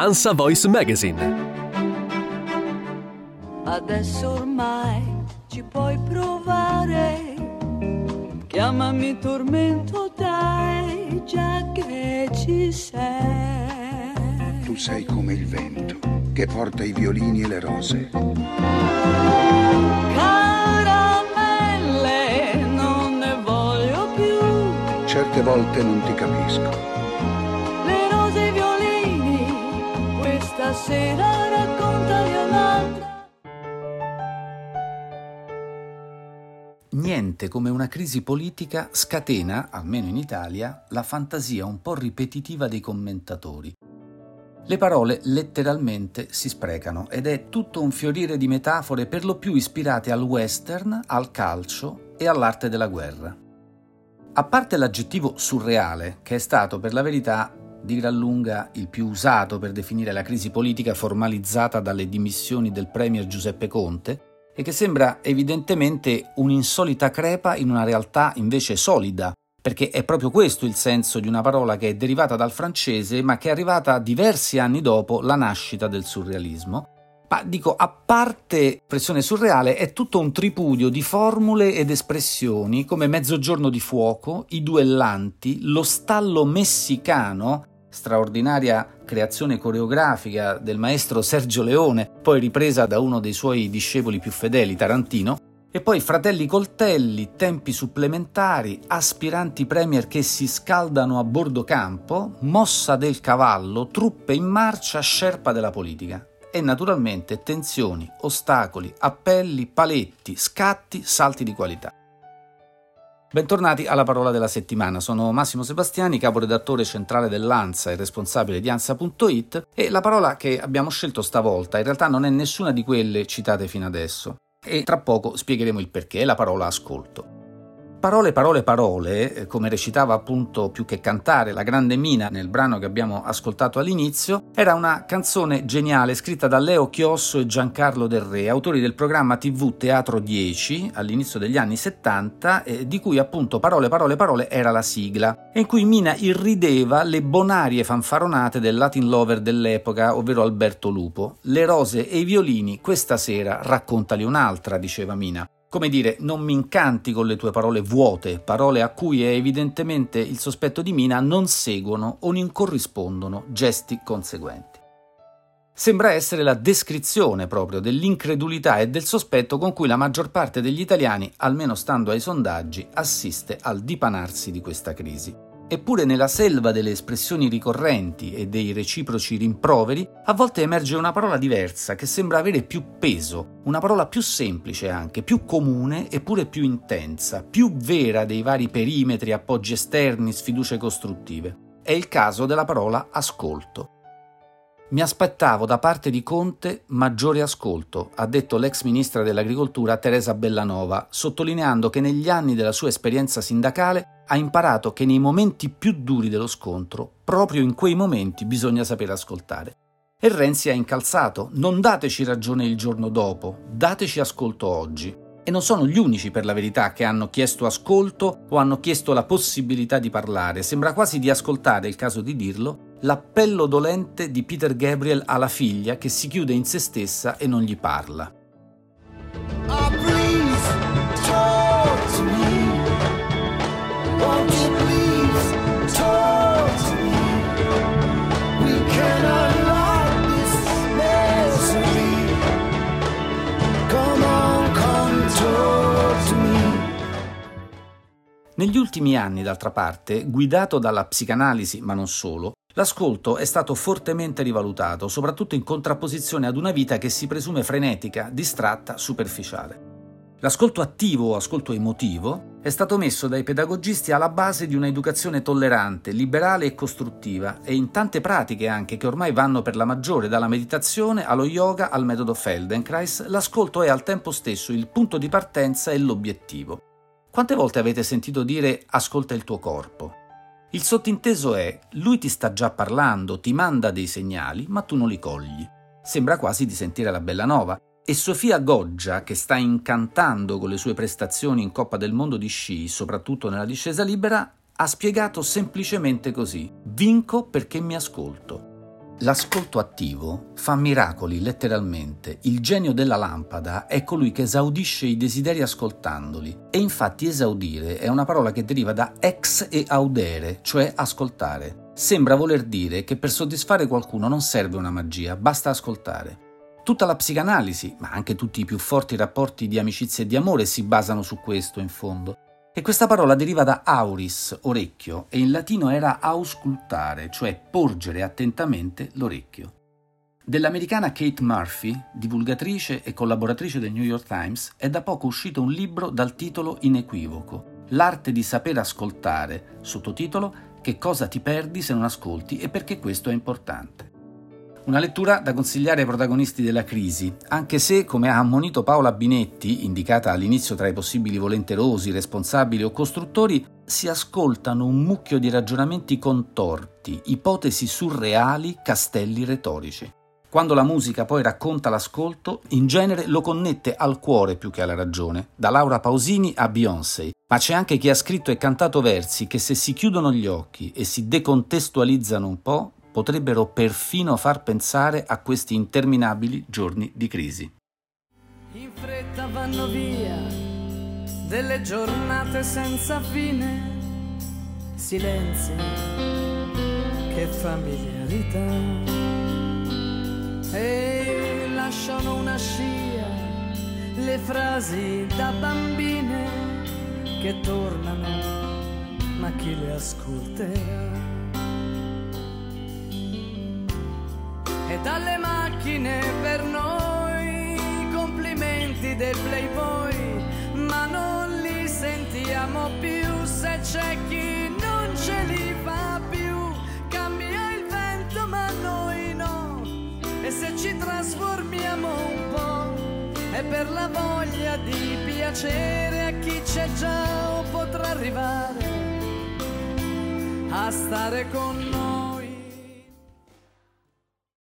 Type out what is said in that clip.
Ansa Voice Magazine. Adesso ormai ci puoi provare. Chiamami tormento, dai, già che ci sei. Tu sei come il vento che porta i violini e le rose. Caramelle, non ne voglio più. Certe volte non ti capisco. Questa sera raccontali un'altra. Niente come una crisi politica scatena, almeno in Italia, la fantasia un po' ripetitiva dei commentatori. Le parole letteralmente si sprecano ed è tutto un fiorire di metafore per lo più ispirate al western, al calcio e all'arte della guerra. A parte l'aggettivo surreale, che è stato per la verità di gran lunga il più usato per definire la crisi politica formalizzata dalle dimissioni del premier Giuseppe Conte, e che sembra evidentemente un'insolita crepa in una realtà invece solida, perché è proprio questo il senso di una parola che è derivata dal francese ma che è arrivata diversi anni dopo la nascita del surrealismo. Ma dico, a parte pressione surreale, è tutto un tripudio di formule ed espressioni come Mezzogiorno di fuoco, i duellanti, lo stallo messicano, straordinaria creazione coreografica del maestro Sergio Leone, poi ripresa da uno dei suoi discepoli più fedeli, Tarantino, e poi fratelli coltelli, tempi supplementari, aspiranti premier che si scaldano a bordo campo, mossa del cavallo, truppe in marcia, scerpa della politica. E naturalmente tensioni, ostacoli, appelli, paletti, scatti, salti di qualità. Bentornati alla parola della settimana, sono Massimo Sebastiani, caporedattore centrale dell'ANSA e responsabile di ANSA.it e la parola che abbiamo scelto stavolta in realtà non è nessuna di quelle citate fino adesso e tra poco spiegheremo il perché, la parola ascolto. Parole, parole, parole, eh, come recitava appunto più che cantare la grande Mina nel brano che abbiamo ascoltato all'inizio, era una canzone geniale scritta da Leo Chiosso e Giancarlo Del Re, autori del programma TV Teatro 10 all'inizio degli anni 70, eh, di cui appunto Parole, parole, parole era la sigla, e in cui Mina irrideva le bonarie fanfaronate del Latin lover dell'epoca, ovvero Alberto Lupo. Le rose e i violini, questa sera raccontali un'altra, diceva Mina. Come dire, non mi incanti con le tue parole vuote, parole a cui è evidentemente il sospetto di Mina non seguono o non corrispondono gesti conseguenti. Sembra essere la descrizione proprio dell'incredulità e del sospetto con cui la maggior parte degli italiani, almeno stando ai sondaggi, assiste al dipanarsi di questa crisi. Eppure nella selva delle espressioni ricorrenti e dei reciproci rimproveri, a volte emerge una parola diversa che sembra avere più peso, una parola più semplice anche, più comune eppure più intensa, più vera dei vari perimetri, appoggi esterni, sfiducie costruttive. È il caso della parola ascolto. Mi aspettavo da parte di Conte maggiore ascolto, ha detto l'ex ministra dell'Agricoltura Teresa Bellanova, sottolineando che negli anni della sua esperienza sindacale ha imparato che nei momenti più duri dello scontro, proprio in quei momenti bisogna sapere ascoltare. E Renzi ha incalzato, non dateci ragione il giorno dopo, dateci ascolto oggi. E non sono gli unici, per la verità, che hanno chiesto ascolto o hanno chiesto la possibilità di parlare. Sembra quasi di ascoltare, il caso di dirlo, l'appello dolente di Peter Gabriel alla figlia che si chiude in se stessa e non gli parla. Negli ultimi anni, d'altra parte, guidato dalla psicanalisi, ma non solo, L'ascolto è stato fortemente rivalutato, soprattutto in contrapposizione ad una vita che si presume frenetica, distratta, superficiale. L'ascolto attivo o ascolto emotivo è stato messo dai pedagogisti alla base di un'educazione tollerante, liberale e costruttiva e in tante pratiche anche che ormai vanno per la maggiore dalla meditazione allo yoga al metodo Feldenkrais, l'ascolto è al tempo stesso il punto di partenza e l'obiettivo. Quante volte avete sentito dire ascolta il tuo corpo? Il sottinteso è, lui ti sta già parlando, ti manda dei segnali, ma tu non li cogli. Sembra quasi di sentire la bella nova. E Sofia Goggia, che sta incantando con le sue prestazioni in Coppa del Mondo di sci, soprattutto nella discesa libera, ha spiegato semplicemente così: vinco perché mi ascolto. L'ascolto attivo fa miracoli letteralmente. Il genio della lampada è colui che esaudisce i desideri ascoltandoli. E infatti esaudire è una parola che deriva da ex e audere, cioè ascoltare. Sembra voler dire che per soddisfare qualcuno non serve una magia, basta ascoltare. Tutta la psicanalisi, ma anche tutti i più forti rapporti di amicizia e di amore si basano su questo in fondo. E questa parola deriva da auris, orecchio, e in latino era auscultare, cioè porgere attentamente l'orecchio. Dell'americana Kate Murphy, divulgatrice e collaboratrice del New York Times, è da poco uscito un libro dal titolo inequivoco, L'arte di saper ascoltare, sottotitolo Che cosa ti perdi se non ascolti e perché questo è importante. Una lettura da consigliare ai protagonisti della crisi, anche se, come ha ammonito Paola Binetti, indicata all'inizio tra i possibili volenterosi, responsabili o costruttori, si ascoltano un mucchio di ragionamenti contorti, ipotesi surreali, castelli retorici. Quando la musica poi racconta l'ascolto, in genere lo connette al cuore più che alla ragione, da Laura Pausini a Beyoncé, ma c'è anche chi ha scritto e cantato versi che se si chiudono gli occhi e si decontestualizzano un po', potrebbero perfino far pensare a questi interminabili giorni di crisi. In fretta vanno via delle giornate senza fine, silenzi, che familiarità. E lasciano una scia le frasi da bambine che tornano, ma chi le ascolterà? E dalle macchine per noi. Complimenti del playboy ma non li sentiamo più. Se c'è chi non ce li fa più cambia il vento ma noi no. E se ci trasformiamo un po' è per la voglia di piacere a chi c'è già o potrà arrivare a stare con noi